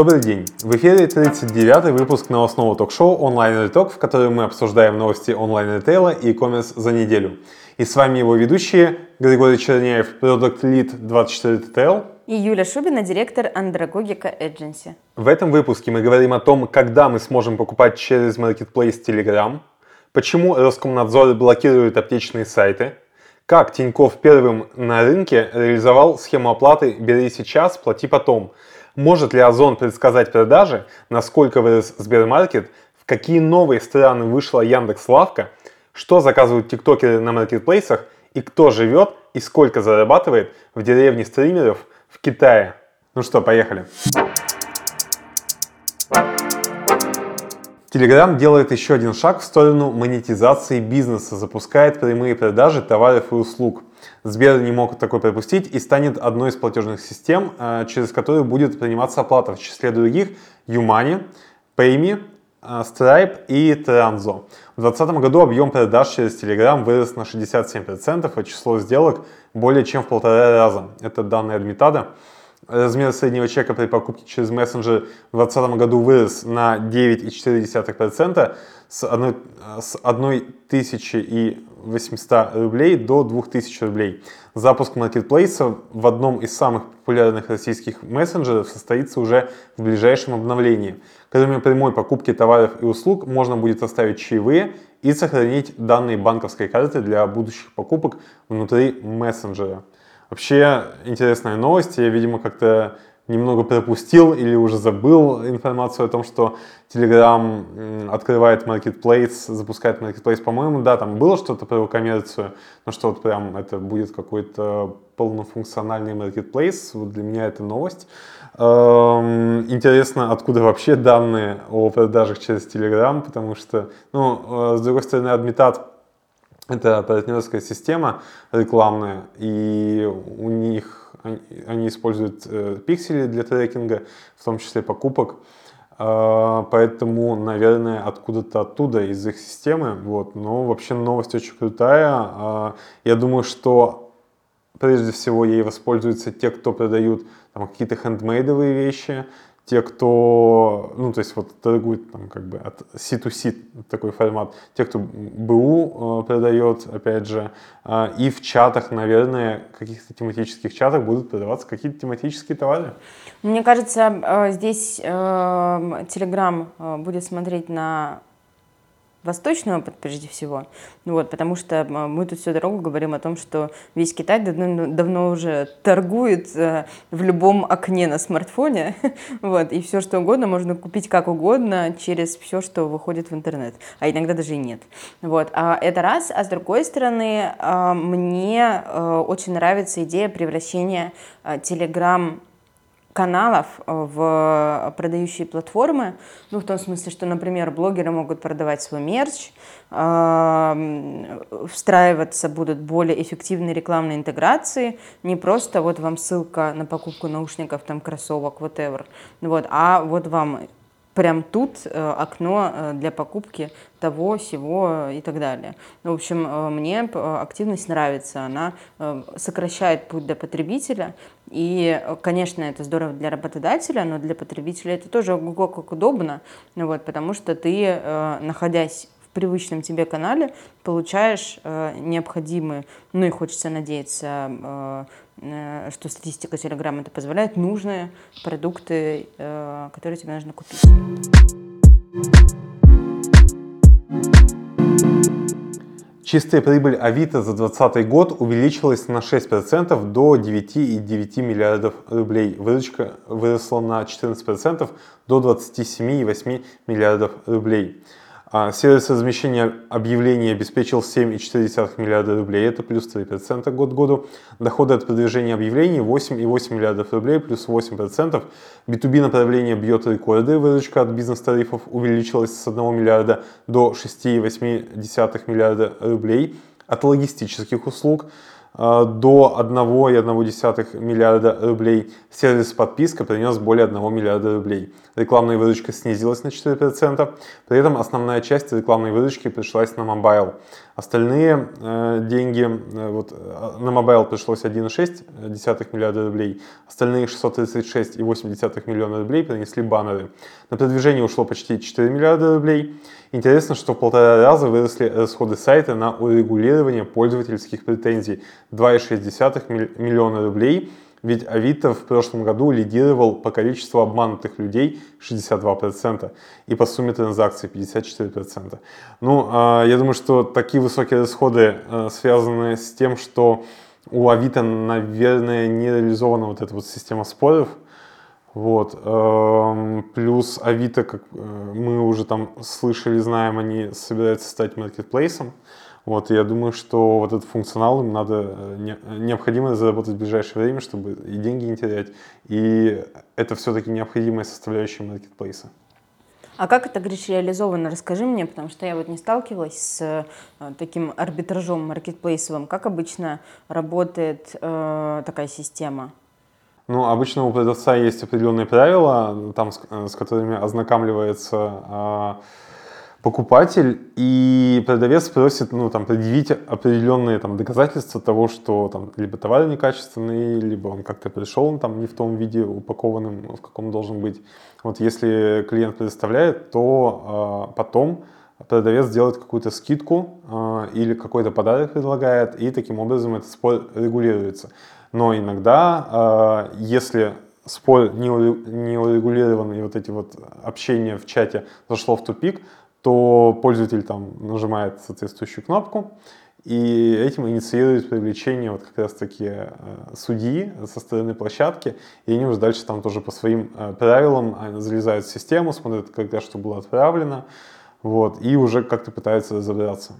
Добрый день! В эфире 39-й выпуск новостного ток-шоу «Онлайн Риток», в котором мы обсуждаем новости онлайн-ритейла и e-commerce за неделю. И с вами его ведущие Григорий Черняев, Product Lead 24 Retail и Юля Шубина, директор Андрогогика Agency. В этом выпуске мы говорим о том, когда мы сможем покупать через Marketplace Telegram, почему Роскомнадзор блокирует аптечные сайты, как Тиньков первым на рынке реализовал схему оплаты «Бери сейчас, плати потом», может ли Озон предсказать продажи, насколько вырос Сбермаркет, в какие новые страны вышла Яндекс Лавка, что заказывают тиктокеры на маркетплейсах и кто живет и сколько зарабатывает в деревне стримеров в Китае. Ну что, поехали. Telegram делает еще один шаг в сторону монетизации бизнеса, запускает прямые продажи товаров и услуг. Сбер не мог такой пропустить и станет одной из платежных систем, э, через которую будет приниматься оплата, в числе других Юмани, Payme, э, Stripe и Transo. В 2020 году объем продаж через Telegram вырос на 67%, а число сделок более чем в полтора раза. Это данные Адмитада. Размер среднего чека при покупке через мессенджер в 2020 году вырос на 9,4% с 1, с 1800 рублей до 2000 рублей. Запуск маркетплейса в одном из самых популярных российских мессенджеров состоится уже в ближайшем обновлении. Кроме прямой покупки товаров и услуг, можно будет оставить чаевые и сохранить данные банковской карты для будущих покупок внутри мессенджера. Вообще интересная новость. Я, видимо, как-то немного пропустил или уже забыл информацию о том, что Telegram открывает marketplace, запускает marketplace. По-моему, да, там было что-то про коммерцию, но что вот прям это будет какой-то полнофункциональный marketplace. Вот для меня это новость. Эм, интересно, откуда вообще данные о продажах через Telegram, потому что, ну, э, с другой стороны, Admitat это партнерская система рекламная, и у них они, они используют э, пиксели для трекинга, в том числе покупок. Э, поэтому, наверное, откуда-то оттуда, из их системы. Вот. Но вообще новость очень крутая. Э, я думаю, что прежде всего ей воспользуются те, кто продают какие-то хендмейдовые вещи, те, кто, ну, то есть вот торгует там как бы от C2C такой формат, те, кто БУ э, продает, опять же, э, и в чатах, наверное, каких-то тематических чатах будут продаваться какие-то тематические товары. Мне кажется, э, здесь Telegram будет смотреть на восточный опыт прежде всего, вот, потому что мы тут всю дорогу говорим о том, что весь Китай давно, давно уже торгует э, в любом окне на смартфоне, вот, и все что угодно можно купить как угодно через все, что выходит в интернет, а иногда даже и нет, вот, а это раз, а с другой стороны, э, мне э, очень нравится идея превращения Telegram каналов э, в продающие платформы, ну, в том смысле, что, например, блогеры могут продавать свой мерч, встраиваться будут более эффективные рекламные интеграции, не просто вот вам ссылка на покупку наушников, там, кроссовок, whatever, вот, а вот вам прям тут э, окно э, для покупки того, всего и так далее. В общем, э, мне активность нравится, она сокращает путь до потребителя, и, конечно, это здорово для работодателя, но для потребителя это тоже ого как удобно, вот, потому что ты, находясь в привычном тебе канале, получаешь необходимые, ну и хочется надеяться, Э, что статистика Telegram это позволяет, нужные продукты, э, которые тебе нужно купить. Чистая прибыль Авито за 2020 год увеличилась на 6% до 9,9 миллиардов рублей. Выручка выросла на 14% до 27,8 миллиардов рублей. А сервис размещения объявлений обеспечил 7,4 миллиарда рублей, это плюс 3% год к году. Доходы от продвижения объявлений 8,8 миллиардов рублей, плюс 8%. B2B направление бьет рекорды, выручка от бизнес-тарифов увеличилась с 1 миллиарда до 6,8 миллиарда рублей. От логистических услуг до 1,1 миллиарда рублей. Сервис подписка принес более 1 миллиарда рублей. Рекламная выручка снизилась на 4%. При этом основная часть рекламной выручки пришлась на mobile. Остальные э, деньги, э, вот, э, на mobile пришлось 1,6 миллиарда рублей, остальные 636,8 миллиона рублей принесли баннеры. На продвижение ушло почти 4 миллиарда рублей. Интересно, что в полтора раза выросли расходы сайта на урегулирование пользовательских претензий 2,6 миллиона рублей, ведь Авито в прошлом году лидировал по количеству обманутых людей 62% и по сумме транзакций 54%. Ну, а, я думаю, что такие высокие расходы э, связаны с тем, что у Авито, наверное, не реализована вот эта вот система споров, вот. Эм, плюс Авито, как э, мы уже там слышали, знаем, они собираются стать маркетплейсом. Вот, я думаю, что вот этот функционал им надо, э, необходимо заработать в ближайшее время, чтобы и деньги не терять, и это все-таки необходимая составляющая маркетплейса. А как это, Гриш, реализовано? Расскажи мне, потому что я вот не сталкивалась с э, таким арбитражом маркетплейсовым. Как обычно работает э, такая система? Ну, обычно у продавца есть определенные правила, там, с, с которыми ознакомливается э, покупатель, и продавец просит, ну, там, предъявить определенные там доказательства того, что там либо товар некачественный, либо он как-то пришел там не в том виде упакованным, в каком должен быть. Вот если клиент предоставляет, то э, потом продавец делает какую-то скидку э, или какой-то подарок предлагает, и таким образом этот спор регулируется. Но иногда, э, если спор не урегулирован и вот эти вот общения в чате зашло в тупик, то пользователь там нажимает соответствующую кнопку, и этим инициирует привлечение вот как раз-таки э, судьи со стороны площадки, и они уже дальше там тоже по своим э, правилам залезают в систему, смотрят, когда что было отправлено, вот, и уже как-то пытаются.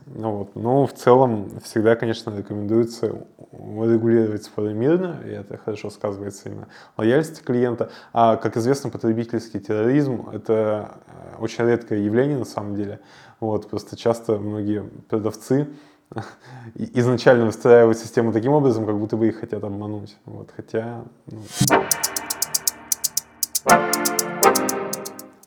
Ну, вот. Но в целом всегда, конечно, рекомендуется регулировать споры мирно, и это хорошо сказывается и на лояльности клиента. А, как известно, потребительский терроризм — это э, очень редкое явление на самом деле. Вот, просто часто многие продавцы изначально выстраивают систему таким образом, как будто бы их хотят обмануть. Вот, хотя... Ну...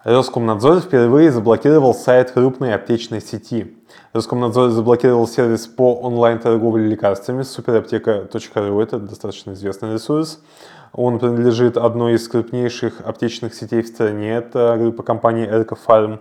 Роскомнадзор впервые заблокировал сайт крупной аптечной сети. Роскомнадзор заблокировал сервис по онлайн-торговле лекарствами superaптека.ру. Это достаточно известный ресурс. Он принадлежит одной из крупнейших аптечных сетей в стране. Это группа компании Эркофарм.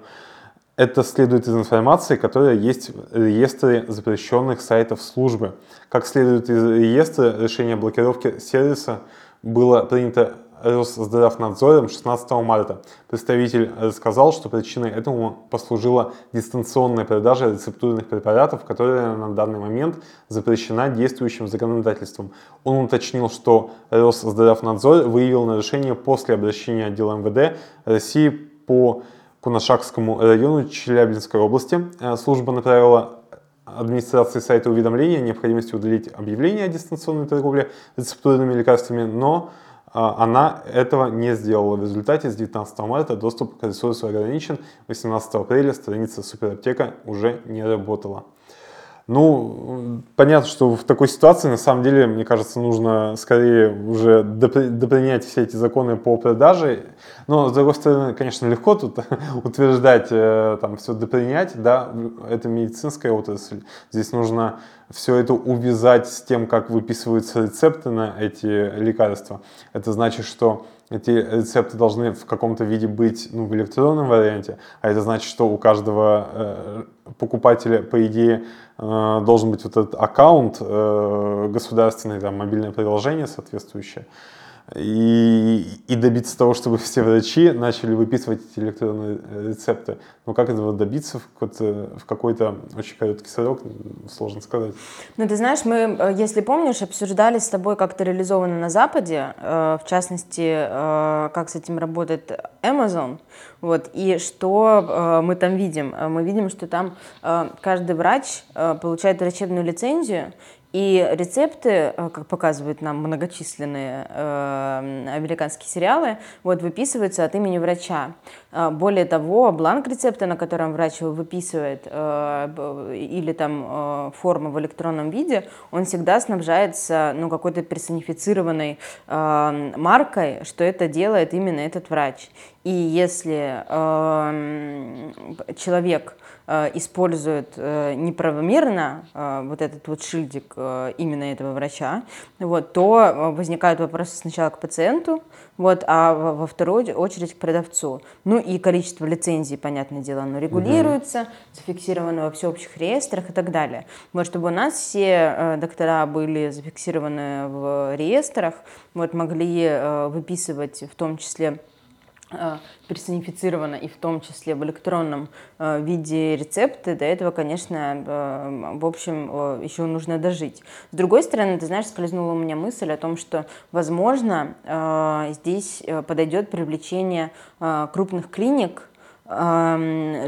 Это следует из информации, которая есть в реестре запрещенных сайтов службы. Как следует из реестра, решение о блокировке сервиса было принято Росздравнадзором 16 марта. Представитель рассказал, что причиной этому послужила дистанционная продажа рецептурных препаратов, которая на данный момент запрещена действующим законодательством. Он уточнил, что Росздравнадзор выявил нарушение после обращения отдела МВД России по Кунашакскому району Челябинской области. Служба направила администрации сайта уведомления о необходимости удалить объявление о дистанционной торговле рецептурными лекарствами, но она этого не сделала. В результате с 19 марта доступ к ресурсу ограничен. 18 апреля страница Супераптека уже не работала. Ну, понятно, что в такой ситуации, на самом деле, мне кажется, нужно скорее уже допринять все эти законы по продаже. Но, с другой стороны, конечно, легко тут утверждать, э, там, все допринять, да, это медицинская отрасль. Здесь нужно все это увязать с тем, как выписываются рецепты на эти лекарства. Это значит, что эти рецепты должны в каком-то виде быть ну, в электронном варианте, а это значит, что у каждого э, покупателя, по идее, э, должен быть вот этот аккаунт э, государственный, там, мобильное приложение соответствующее и, и добиться того, чтобы все врачи начали выписывать эти электронные рецепты. Но как этого добиться в какой-то, в какой-то очень короткий срок, сложно сказать. Ну, ты знаешь, мы, э, если помнишь, обсуждали с тобой, как это реализовано на Западе, э, в частности, э, как с этим работает Amazon, вот, и что мы там видим. Мы видим, что там каждый врач получает врачебную лицензию, И рецепты, э, как показывают нам многочисленные э, американские сериалы, вот выписываются от имени врача. Э, более того, бланк рецепта, на котором врач его выписывает, э, или там э, форма в электронном виде, он всегда снабжается ну, какой-то персонифицированной э, маркой, что это делает именно этот врач. И если э, человек Э, используют э, неправомерно э, вот этот вот шильдик именно этого врача, вот, то возникают вопросы сначала к пациенту, вот, а во вторую очередь к продавцу. Ну и количество лицензий, понятное дело, оно регулируется, угу. зафиксировано во всеобщих реестрах и так далее. Вот, чтобы у нас все доктора были зафиксированы в реестрах, вот, могли выписывать в том числе Э, персонифицировано и в том числе в электронном э, виде рецепты, до этого, конечно, э, в общем, еще нужно дожить. С другой стороны, ты знаешь, скользнула у меня мысль о том, что, возможно, здесь подойдет привлечение крупных клиник,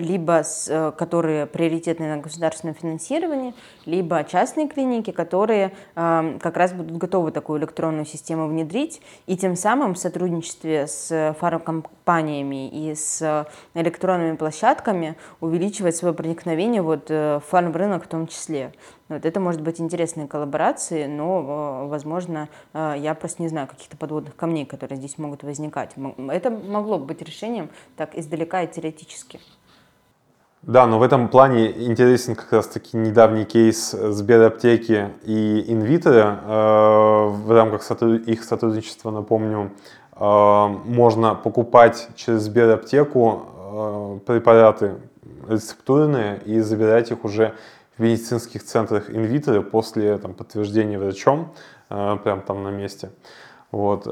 либо с, э, которые приоритетны на государственное финансирование, либо частные клиники, которые как раз будут готовы такую электронную систему внедрить, и тем самым в сотрудничестве с фармкомпаниями и с электронными площадками увеличивать свое проникновение вот э, в фармрынок в том числе. Вот это может быть интересной коллаборацией, но, э, возможно, э, я просто не знаю каких-то подводных камней, которые здесь могут возникать. Это могло бы быть решением так издалека и теоретически. Да, но в этом плане интересен как раз-таки недавний кейс Сбераптеки и Инвитера. Э, в рамках их сотрудничества, напомню, можно покупать через Сбераптеку препараты рецептурные и забирать их уже в медицинских центрах инвитро после там, подтверждения врачом, э, прям там на месте. Вот. Э,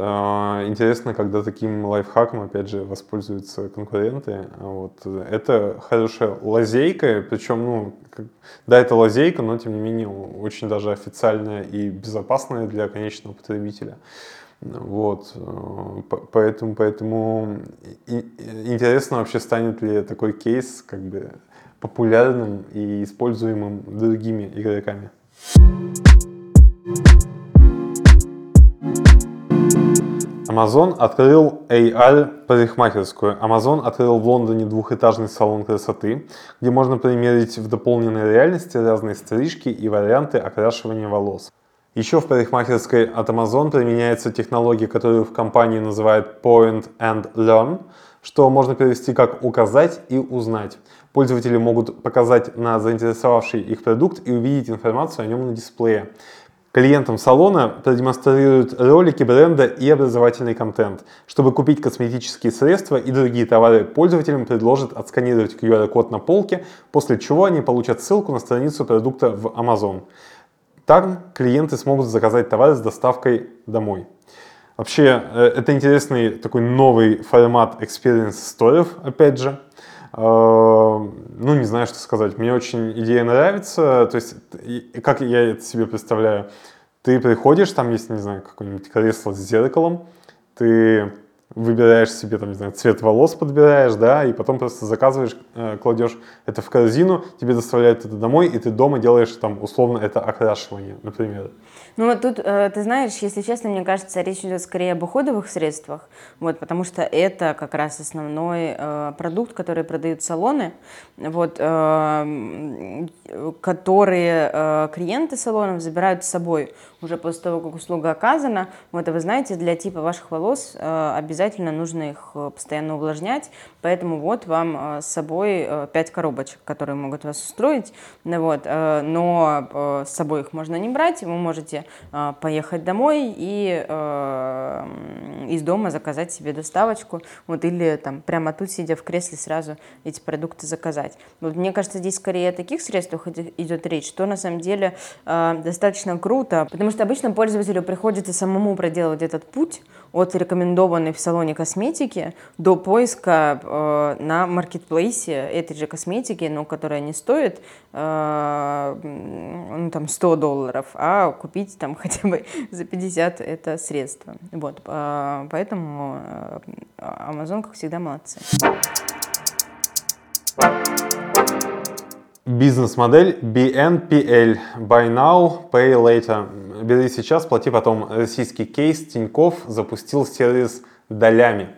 интересно, когда таким лайфхаком, опять же, воспользуются конкуренты. Вот. Это хорошая лазейка, причем, ну, как, да, это лазейка, но, тем не менее, очень даже официальная и безопасная для конечного потребителя. Вот, э, поэтому, поэтому интересно вообще станет ли такой кейс как бы популярным и используемым другими игроками. Amazon открыл AR-парикмахерскую. Amazon открыл в Лондоне двухэтажный салон красоты, где можно примерить в дополненной реальности разные стрижки и варианты окрашивания волос. Еще в парикмахерской от Amazon применяется технология, которую в компании называют Point and Learn, что можно перевести как «указать и узнать». Пользователи могут показать на заинтересовавший их продукт и увидеть информацию о нем на дисплее. Клиентам салона продемонстрируют ролики бренда и образовательный контент. Чтобы купить косметические средства и другие товары, пользователям предложат отсканировать QR-код на полке, после чего они получат ссылку на страницу продукта в Amazon. Там клиенты смогут заказать товары с доставкой домой. Вообще, э, это интересный такой новый формат Experience Store, опять же. Э, ну, не знаю, что сказать. Мне очень идея нравится. То есть, как я это себе представляю? Ты приходишь, там есть, не знаю, какое-нибудь кресло с зеркалом, ты выбираешь себе, там, не знаю, цвет волос подбираешь, да, и потом просто заказываешь, э, кладешь это в корзину, тебе доставляют это домой, и ты дома делаешь там условно это окрашивание, например. Ну вот тут, э, ты знаешь, если честно, мне кажется, речь идет скорее об уходовых средствах, вот, потому что это как раз основной э, продукт, который продают салоны, вот, э, которые клиенты салонов забирают с собой уже после того, как услуга оказана. Вот, а вы знаете, для типа ваших волос обязательно нужно их постоянно увлажнять, поэтому вот вам с собой э, 5 коробочек, которые могут вас устроить, вот, но с собой их можно не брать, вы можете э, поехать домой и э, из дома заказать себе доставочку, вот, или там прямо тут, сидя в кресле, сразу эти продукты заказать. Вот, мне кажется, здесь скорее о таких средствах идет речь, что на самом деле э, достаточно круто, потому что обычно пользователю приходится самому проделывать этот путь от рекомендованной в салоне косметики до поиска э, на маркетплейсе этой же косметики, но которая не стоит э, ну, там 100 долларов, а купить там хотя бы за 50 это средство. Вот, э, поэтому э, Amazon, как всегда, молодцы. Бизнес-модель BNPL – Buy Now, Pay Later. Бери сейчас, плати потом. Российский кейс Тиньков запустил сервис долями.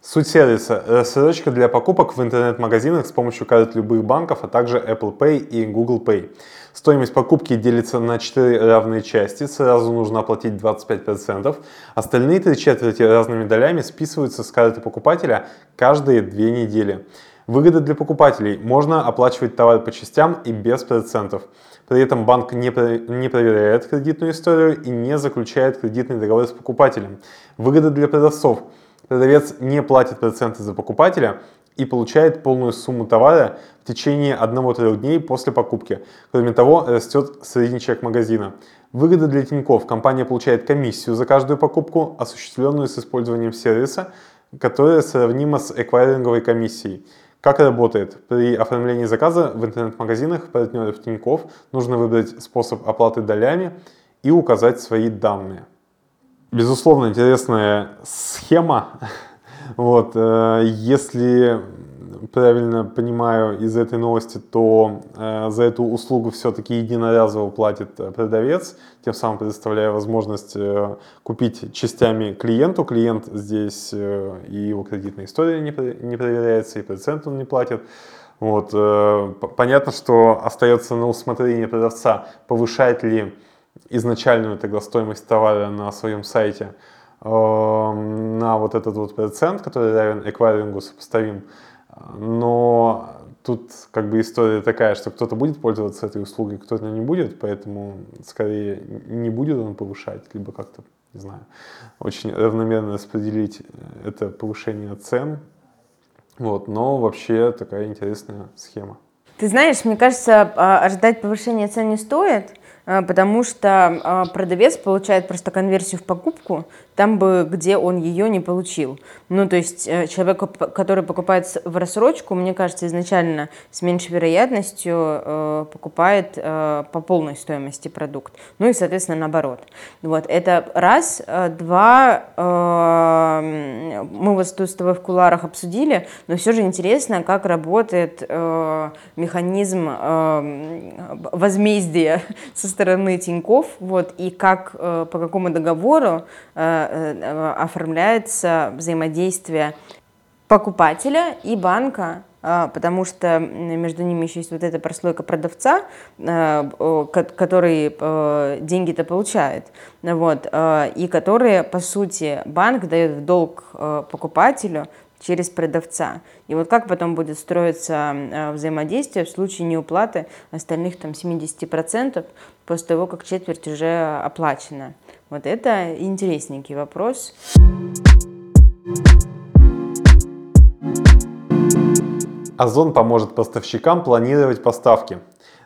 Суть сервиса – рассрочка для покупок в интернет-магазинах с помощью карт любых банков, а также Apple Pay и Google Pay. Стоимость покупки делится на 4 равные части, сразу нужно оплатить 25%. Остальные три четверти разными долями списываются с карты покупателя каждые две недели. Выгода для покупателей. Можно оплачивать товар по частям и без процентов. При этом банк не, не проверяет кредитную историю и не заключает кредитный договор с покупателем. Выгода для продавцов. Продавец не платит проценты за покупателя и получает полную сумму товара в течение 1-3 дней после покупки. Кроме того, растет средний чек магазина. Выгода для Тинькофф. Компания получает комиссию за каждую покупку, осуществленную с использованием сервиса, которая сравнима с эквайринговой комиссией. Как работает? При оформлении заказа в интернет-магазинах партнеров Тинькофф нужно выбрать способ оплаты долями и указать свои данные. Безусловно, интересная схема. Вот, э, если правильно понимаю из этой новости, то э, за эту услугу все-таки единоразово платит э, продавец, тем самым предоставляя возможность э, купить частями клиенту. Клиент здесь э, и его кредитная история не, не проверяется, и процент он не платит. Вот, э, понятно, что остается на усмотрение продавца, повышать ли изначальную тогда стоимость товара на своем сайте э, на вот этот вот процент, который равен эквайрингу сопоставим но тут как бы история такая, что кто-то будет пользоваться этой услугой, кто-то не будет, поэтому скорее не будет он повышать, либо как-то, не знаю, очень равномерно распределить это повышение цен. Вот, но вообще такая интересная схема. Ты знаешь, мне кажется, а, ожидать повышения цен не стоит, а, потому что а, продавец получает просто конверсию в покупку там бы, где он ее не получил. Ну, то есть э, человек, который покупает в рассрочку, мне кажется, изначально с меньшей вероятностью э, покупает э, по полной стоимости продукт. Ну и, соответственно, наоборот. Вот, это раз. Э, два, э, мы вот с тобой в куларах обсудили, но все же интересно, как работает э, механизм э, возмездия со стороны Тиньков, вот, и как, э, по какому договору э, Э, оформляется взаимодействие покупателя и банка, э, потому что между ними еще есть вот эта прослойка продавца, э, который деньги-то получает, вот, и которые, по сути, банк дает в долг покупателю через продавца. И вот как потом будет строиться взаимодействие в случае неуплаты остальных там 70% после того, как четверть уже оплачена. Вот это интересненький вопрос. Озон поможет поставщикам планировать поставки.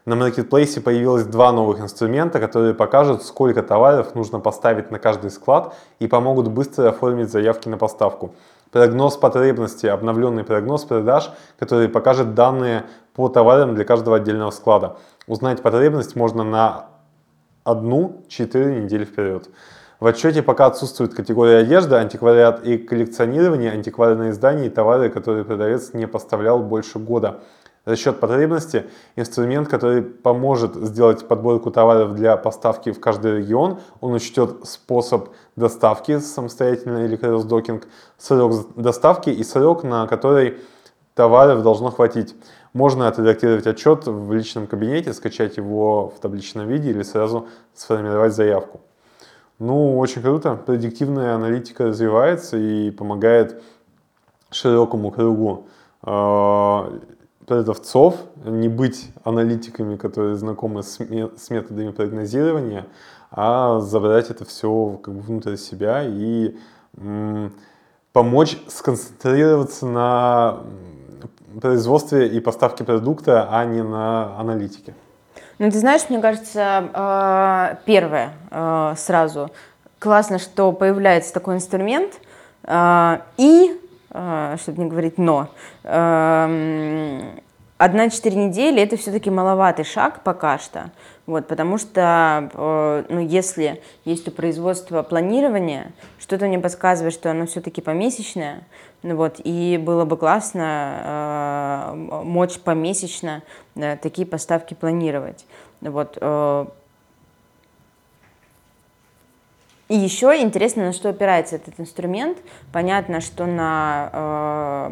На маркетплейсе появилось два новых инструмента, которые покажут, сколько товаров нужно поставить на каждый склад и помогут быстро оформить заявки на поставку. Прогноз потребностей, обновленный прогноз продаж, который покажет данные по товарам для каждого отдельного склада. Узнать потребность можно на одну-четыре недели вперед. В отчете пока отсутствует категория одежды, антиквариат и коллекционирование, антикварные издания и товары, которые продавец не поставлял больше года. Расчет потребности – инструмент, который поможет сделать подборку товаров для поставки в каждый регион. Он учтет способ доставки самостоятельно или кросс-докинг, срок доставки и срок, на который товаров должно хватить. Можно отредактировать отчет в личном кабинете, скачать его в табличном виде или сразу сформировать заявку. Ну, очень круто. Предиктивная аналитика развивается и помогает широкому кругу э, продавцов не быть аналитиками, которые знакомы с, с методами прогнозирования, а забрать это все как бы внутрь себя и помочь сконцентрироваться на производстве и поставке продукта, а не на аналитике. Ну, ты знаешь, мне кажется, э, первое э, сразу, классно, что появляется такой инструмент, э, и, чтобы не говорить «но», одна-четыре недели – это все-таки маловатый шаг пока что, вот, потому что, ну, если есть у производства планирование, что-то мне подсказывает, что оно все-таки помесячное, ну вот, и было бы классно э, мочь помесячно э, такие поставки планировать. Вот, э, и еще интересно, на что опирается этот инструмент. Понятно, что на, э,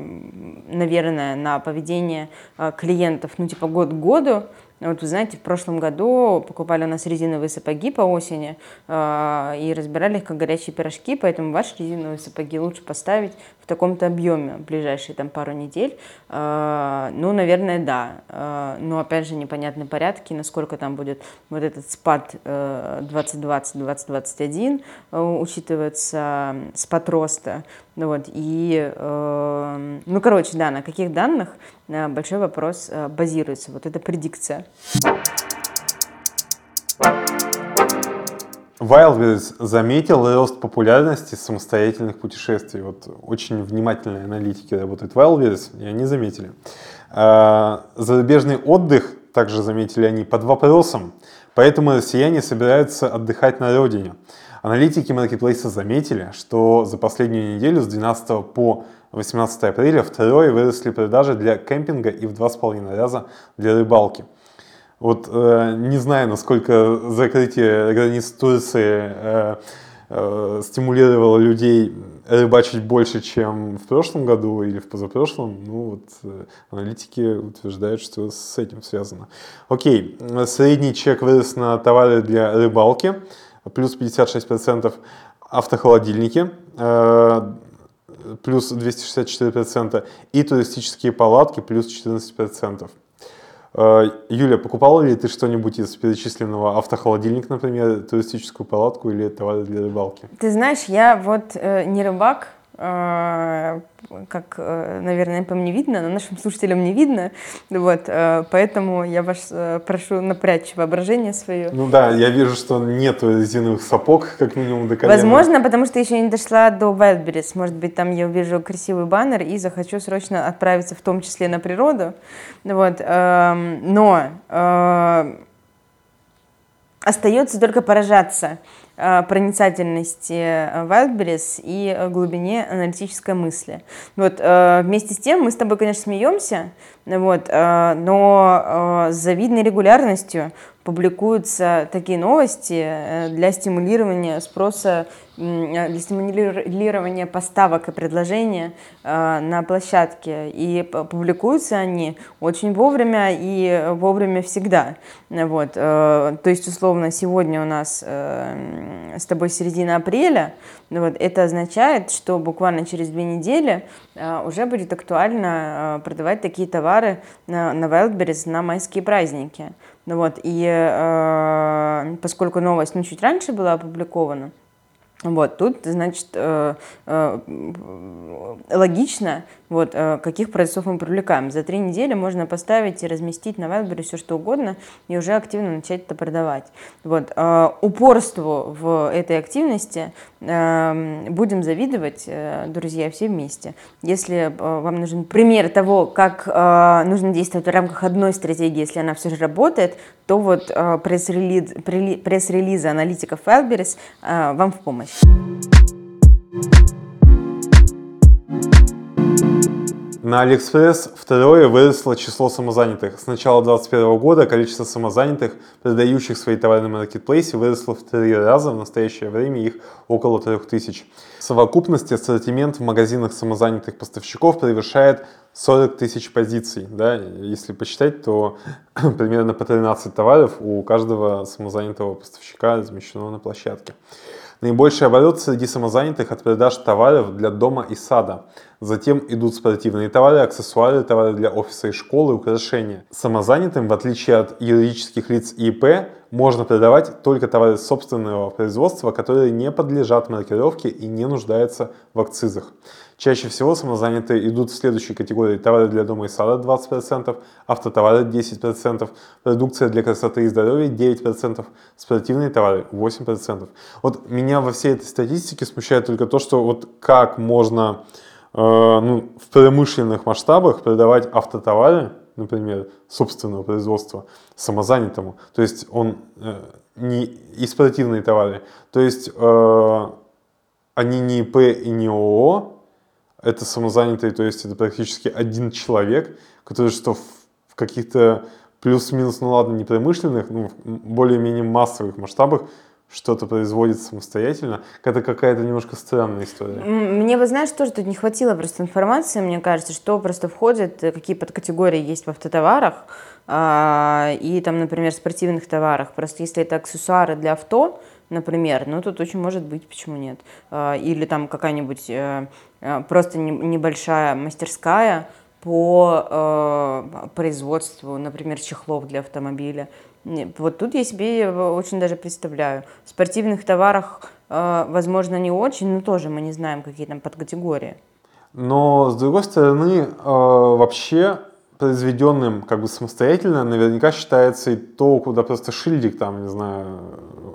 наверное, на поведение э, клиентов, ну, типа год к году, вот вы знаете, в прошлом году покупали у нас резиновые сапоги по осени э, и разбирали их как горячие пирожки, поэтому ваши резиновые сапоги лучше поставить в таком-то объеме в ближайшие там пару недель. Э, ну, наверное, да. Э, но опять же непонятны порядки, насколько там будет вот этот спад э, 2020-2021 э, учитывается спад роста. Вот, и, э, ну, короче, да, на каких данных большой вопрос э, базируется, вот эта предикция. Wildberries заметил рост популярности самостоятельных путешествий. Вот очень внимательные аналитики работают Wildberries, и они заметили. А, зарубежный отдых также заметили они под вопросом, поэтому россияне собираются отдыхать на родине. Аналитики маркетплейса заметили, что за последнюю неделю с 12 по 18 апреля втрое выросли продажи для кемпинга и в 2,5 раза для рыбалки. Вот э, не знаю, насколько закрытие границ Турции э, э, стимулировало людей рыбачить больше, чем в прошлом году или в позапрошлом. Ну вот э, аналитики утверждают, что с этим связано. Окей, средний чек вырос на товары для рыбалки плюс 56%, автохолодильники э, плюс 264% и туристические палатки плюс 14%. Э, Юля, покупала ли ты что-нибудь из перечисленного автохолодильник, например, туристическую палатку или товары для рыбалки? Ты знаешь, я вот э, не рыбак, как, э, наверное, по мне видно, но нашим слушателям не видно. Вот, э, поэтому я вас э, прошу напрячь воображение свое. Ну да, я вижу, что нет резиновых сапог, как минимум до колена. Возможно, потому что еще не дошла до Wildberries. Может быть, там я увижу красивый баннер и захочу срочно отправиться в том числе на природу. Вот, эм, но остается только поражаться проницательности э, Wildberries и э, глубине аналитической мысли. Вот, вместе с тем мы с тобой, конечно, смеемся, вот, но с завидной регулярностью публикуются такие новости для стимулирования спроса для стимулирования поставок и предложения э, на площадке. И публикуются они очень вовремя и вовремя всегда. Вот. Э, то есть, условно, сегодня у нас э, с тобой середина апреля. Вот. Это означает, что буквально через две недели уже будет актуально продавать такие товары на, на Wildberries на майские праздники. Вот. И поскольку новость ну, чуть раньше была опубликована, вот, тут, значит, э, э, логично, вот, э, каких продавцов мы привлекаем. За три недели можно поставить и разместить на Wildberries все что угодно и уже активно начать это продавать. Вот, э, упорству в этой активности будем завидовать, э, друзья, все вместе. Если э, вам нужен пример того, как э, нужно действовать в рамках одной стратегии, если она все же работает, то вот пресс-релиз, пресс-релизы аналитиков Wildberries вам в помощь. На Алиэкспресс второе выросло число самозанятых. С начала 2021 года количество самозанятых, продающих свои товары на маркетплейсе, выросло в три раза. В настоящее время их около 3000. В совокупности ассортимент в магазинах самозанятых поставщиков превышает 40 тысяч позиций. Да? Если посчитать, то примерно по 13 товаров у каждого самозанятого поставщика размещено на площадке. Наибольший оборот среди самозанятых от продаж товаров для дома и сада. Затем идут спортивные товары, аксессуары, товары для офиса и школы, украшения. Самозанятым, в отличие от юридических лиц ИП, можно продавать только товары собственного производства, которые не подлежат маркировке и не нуждаются в акцизах. Чаще всего самозанятые идут в следующей категории товары для дома и сада 20%, автотовары 10%, продукция для красоты и здоровья 9%, спортивные товары 8%. Вот меня во всей этой статистике смущает только то, что вот как можно э, ну, в промышленных масштабах продавать автотовары, например, собственного производства самозанятому. То есть он э, не и спортивные товары. То есть э, они не ИП и не ООО, это самозанятые, то есть это практически один человек, который что в каких-то плюс-минус, ну ладно, не промышленных, ну, более-менее массовых масштабах что-то производит самостоятельно. Это какая-то немножко странная история. Мне, вы знаешь, тоже тут не хватило просто информации, мне кажется, что просто входит, э, какие подкатегории есть в автотоварах, а, и там, например, спортивных товарах. Просто если это аксессуары для авто, например, ну тут очень может быть, почему нет. А, или там какая-нибудь э, э, просто небольшая мастерская по производству, например, чехлов для автомобиля. Вот тут я себе очень даже представляю. В спортивных товарах, э, возможно, не очень, но тоже мы не знаем, какие там подкатегории. Но, с другой стороны, э, вообще произведенным как бы самостоятельно наверняка считается и то, куда просто шильдик там, не знаю,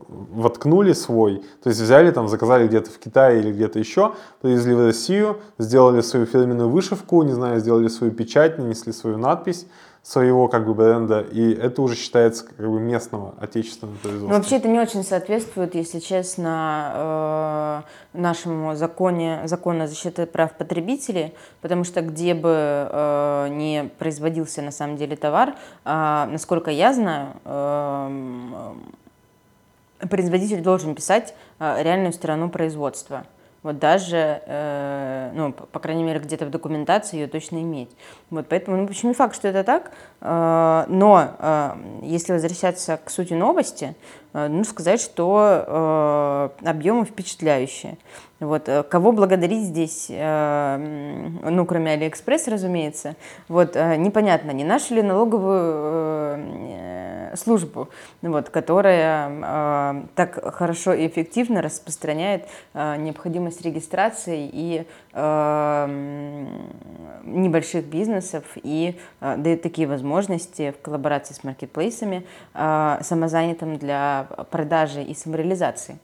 воткнули свой, то есть взяли там, заказали где-то в Китае или где-то еще, привезли в Россию, сделали свою фирменную вышивку, не знаю, сделали свою печать, нанесли свою надпись, своего как бы бренда, и это уже считается как бы местного отечественного производства. Ну, вообще это не очень соответствует, если честно, э, нашему законе, закону защиты прав потребителей, потому что где бы э, не производился на самом деле товар, э, насколько я знаю, производитель должен писать реальную сторону производства. Вот даже, э, ну, по крайней мере, где-то в документации ее точно иметь. Вот поэтому, ну, почему не факт, что это так, э, но э, если возвращаться к сути новости, ну, сказать, что э, объемы впечатляющие. Вот, э, кого благодарить здесь, э, ну, кроме Алиэкспресс, разумеется, вот, э, непонятно, не нашу ли налоговую службу, вот, которая так хорошо и эффективно распространяет необходимость регистрации и небольших бизнесов и дает такие возможности в коллаборации с маркетплейсами самозанятым для продажи и самореализации.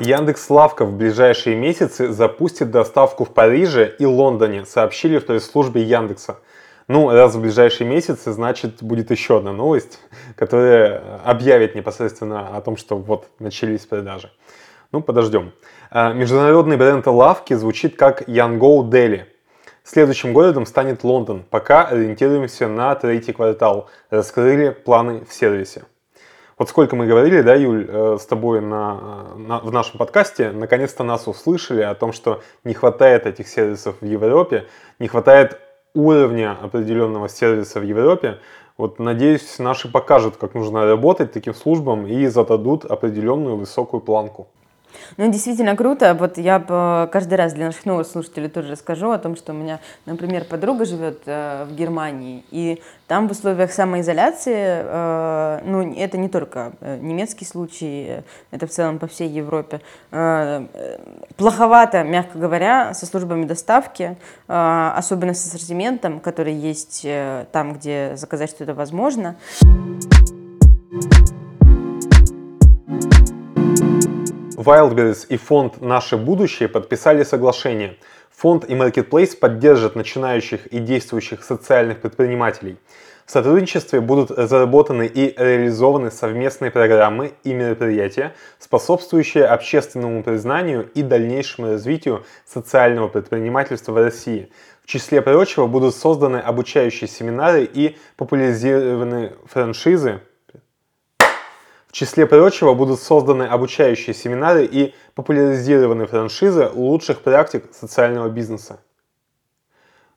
Яндекс Лавка в ближайшие месяцы запустит доставку в Париже и Лондоне, сообщили в пресс-службе Яндекса. Ну, раз в ближайшие месяцы, значит, будет еще одна новость, которая объявит непосредственно о том, что вот начались продажи. Ну, подождем. А, международный бренд лавки звучит как Yango Delhi. Следующим городом станет Лондон. Пока ориентируемся на третий квартал. Раскрыли планы в сервисе. Вот сколько мы говорили, да, Юль, э, с тобой на, на, в нашем подкасте, наконец-то нас услышали о том, что не хватает этих сервисов в Европе, не хватает уровня определенного сервиса в Европе. Вот, надеюсь, наши покажут, как нужно работать таким службам и зададут определенную высокую планку. Ну, действительно круто. Вот я каждый раз для наших новых слушателей тоже расскажу о том, что у меня, например, подруга живет э, в Германии, и там в условиях самоизоляции, э, ну, это не только э, немецкий случай, это в целом по всей Европе, плоховато, мягко говоря, со службами доставки, особенно с ассортиментом, который есть там, где заказать что-то возможно. Wildberries и фонд «Наше будущее» подписали соглашение. Фонд и Marketplace поддержат начинающих и действующих социальных предпринимателей. В сотрудничестве будут разработаны и реализованы совместные программы и мероприятия, способствующие общественному признанию и дальнейшему развитию социального предпринимательства в России. В числе прочего будут созданы обучающие семинары и популяризированы франшизы, в числе прочего будут созданы обучающие семинары и популяризированы франшизы лучших практик социального бизнеса.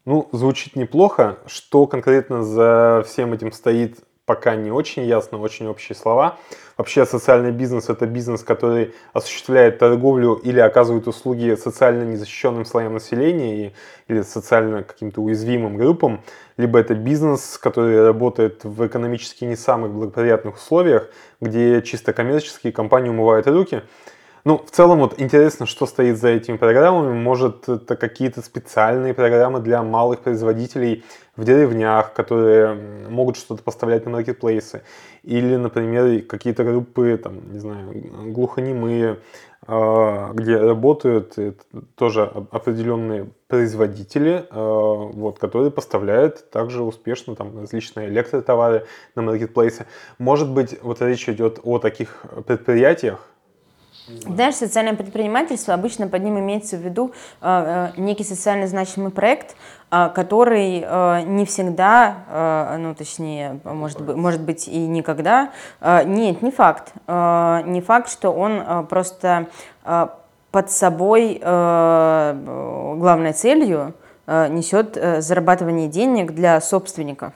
Ну, звучит неплохо. Что конкретно за всем этим стоит, пока не очень ясно, очень общие слова. Вообще социальный бизнес это бизнес, который осуществляет торговлю или оказывает услуги социально незащищенным слоям населения и, или социально каким-то уязвимым группам. Либо это бизнес, который работает в экономически не самых благоприятных условиях, где чисто коммерческие компании умывают руки. Ну, в целом, вот интересно, что стоит за этими программами. Может, это какие-то специальные программы для малых производителей в деревнях, которые могут что-то поставлять на маркетплейсы. Или, например, какие-то группы, там, не знаю, глухонемые, а, где работают тоже определенные производители, а, вот, которые поставляют также успешно там, различные электротовары на маркетплейсы. Может быть, вот речь идет о таких предприятиях, Знаешь, социальное предпринимательство, обычно под ним имеется в виду э, э, некий социально значимый проект, э, который э, не всегда, э, ну точнее, может быть, может быть и никогда, э, нет, не факт, э, не факт, что он э, просто э, под собой э, главной целью э, несет э, зарабатывание денег для собственников.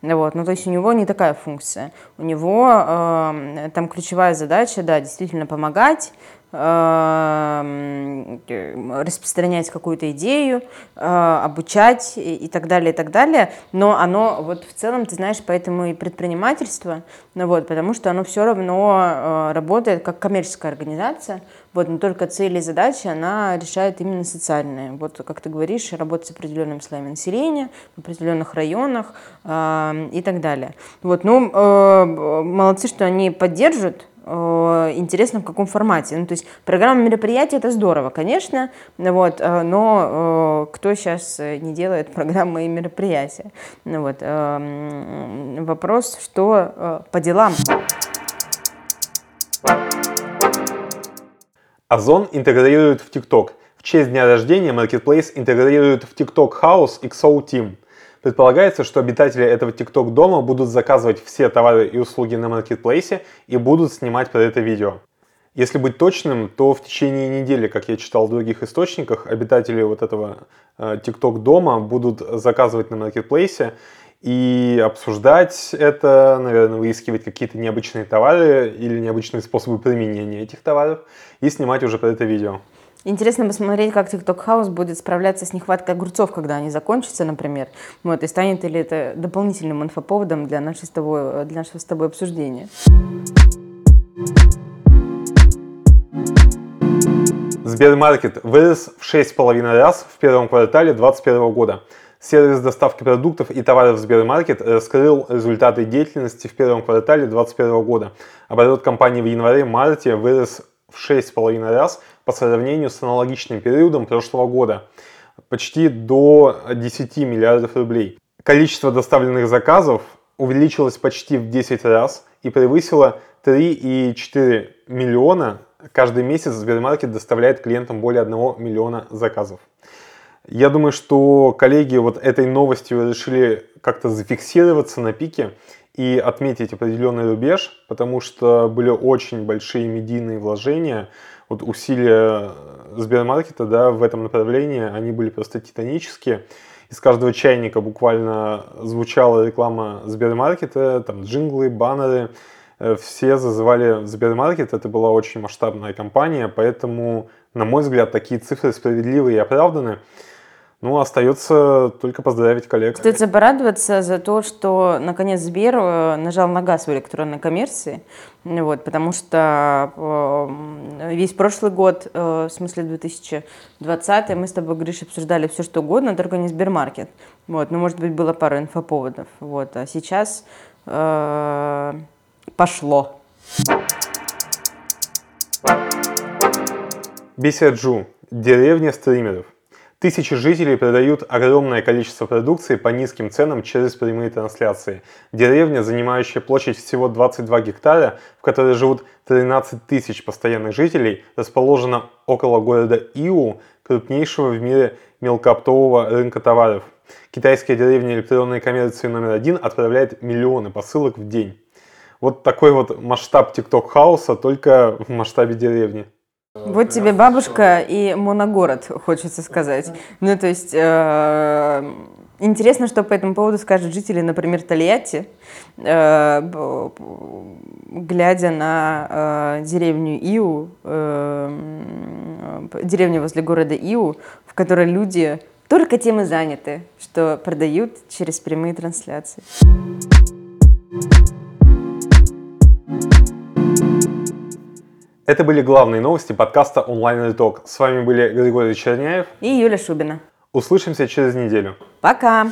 Вот, ну, то есть у него не такая функция. У него э, там ключевая задача, да, действительно помогать, распространять какую-то идею, э, обучать и, так далее, и так далее. Но оно вот в целом, ты знаешь, поэтому и предпринимательство, ну вот, потому что оно все равно э, работает как коммерческая организация, вот, но только цели и задачи она решает именно социальные. Вот, как ты говоришь, работать с определенным слоем населения, в определенных районах э, и так далее. Вот, ну, э, молодцы, что они поддержат э, интересно в каком формате. Ну, то есть программа мероприятий это здорово, конечно, вот, э, но э, кто сейчас не делает программы и мероприятия? Ну, вот, вопрос, что по делам. Озон интегрирует в TikTok. В честь дня рождения Marketplace интегрирует в TikTok House XO Team. Предполагается, что обитатели этого TikTok дома будут заказывать все товары и услуги на Marketplace и будут снимать под это видео. Если быть точным, то в течение недели, как я читал в других источниках, обитатели вот этого э, TikTok дома будут заказывать на Marketplace и обсуждать это, наверное, выискивать какие-то необычные товары или необычные способы применения этих товаров и снимать уже про это видео. Интересно посмотреть, как TikTok House будет справляться с нехваткой огурцов, когда они закончатся, например. Вот, и станет ли это дополнительным инфоповодом для нашего с тобой, для нашего с тобой обсуждения. Сбермаркет вырос в 6,5 раз в первом квартале 2021 года. Сервис доставки продуктов и товаров Сбермаркет раскрыл результаты деятельности в первом квартале 2021 года. Оборот компании в январе-марте вырос в 6,5 раз по сравнению с аналогичным периодом прошлого года, почти до 10 миллиардов рублей. Количество доставленных заказов увеличилось почти в 10 раз и превысило 3,4 миллиона. Каждый месяц Сбермаркет доставляет клиентам более 1 миллиона заказов. Я думаю, что коллеги вот этой новостью решили как-то зафиксироваться на пике и отметить определенный рубеж, потому что были очень большие медийные вложения, вот усилия Сбермаркета да, в этом направлении, они были просто титанические. Из каждого чайника буквально звучала реклама Сбермаркета, там джинглы, баннеры, э, все зазывали Сбермаркет, это была очень масштабная компания, поэтому, на мой взгляд, такие цифры справедливы и оправданы. Ну, остается только поздравить коллег. Остается порадоваться за то, что наконец Сбер э, нажал на газ в электронной коммерции, вот, потому что э, весь прошлый год, э, в смысле 2020, мы с тобой, Гриша, обсуждали все что угодно, только не Сбермаркет. Вот, ну, может быть, было пару инфоповодов. Вот, а сейчас э, пошло. Бесерджу. Деревня стримеров. Тысячи жителей продают огромное количество продукции по низким ценам через прямые трансляции. Деревня, занимающая площадь всего 22 гектара, в которой живут 13 тысяч постоянных жителей, расположена около города Иу, крупнейшего в мире мелкооптового рынка товаров. Китайская деревня электронной коммерции номер один отправляет миллионы посылок в день. Вот такой вот масштаб TikTok хаоса, только в масштабе деревни. Вот тебе бабушка и моногород, хочется сказать. Ну, то есть, э, интересно, что по этому поводу скажут жители, например, Тольятти, э, глядя на э, деревню Иу, э, деревню возле города Иу, в которой люди только тем и заняты, что продают через прямые трансляции. Это были главные новости подкаста онлайн Talk. С вами были Григорий Черняев и Юля Шубина. Услышимся через неделю. Пока!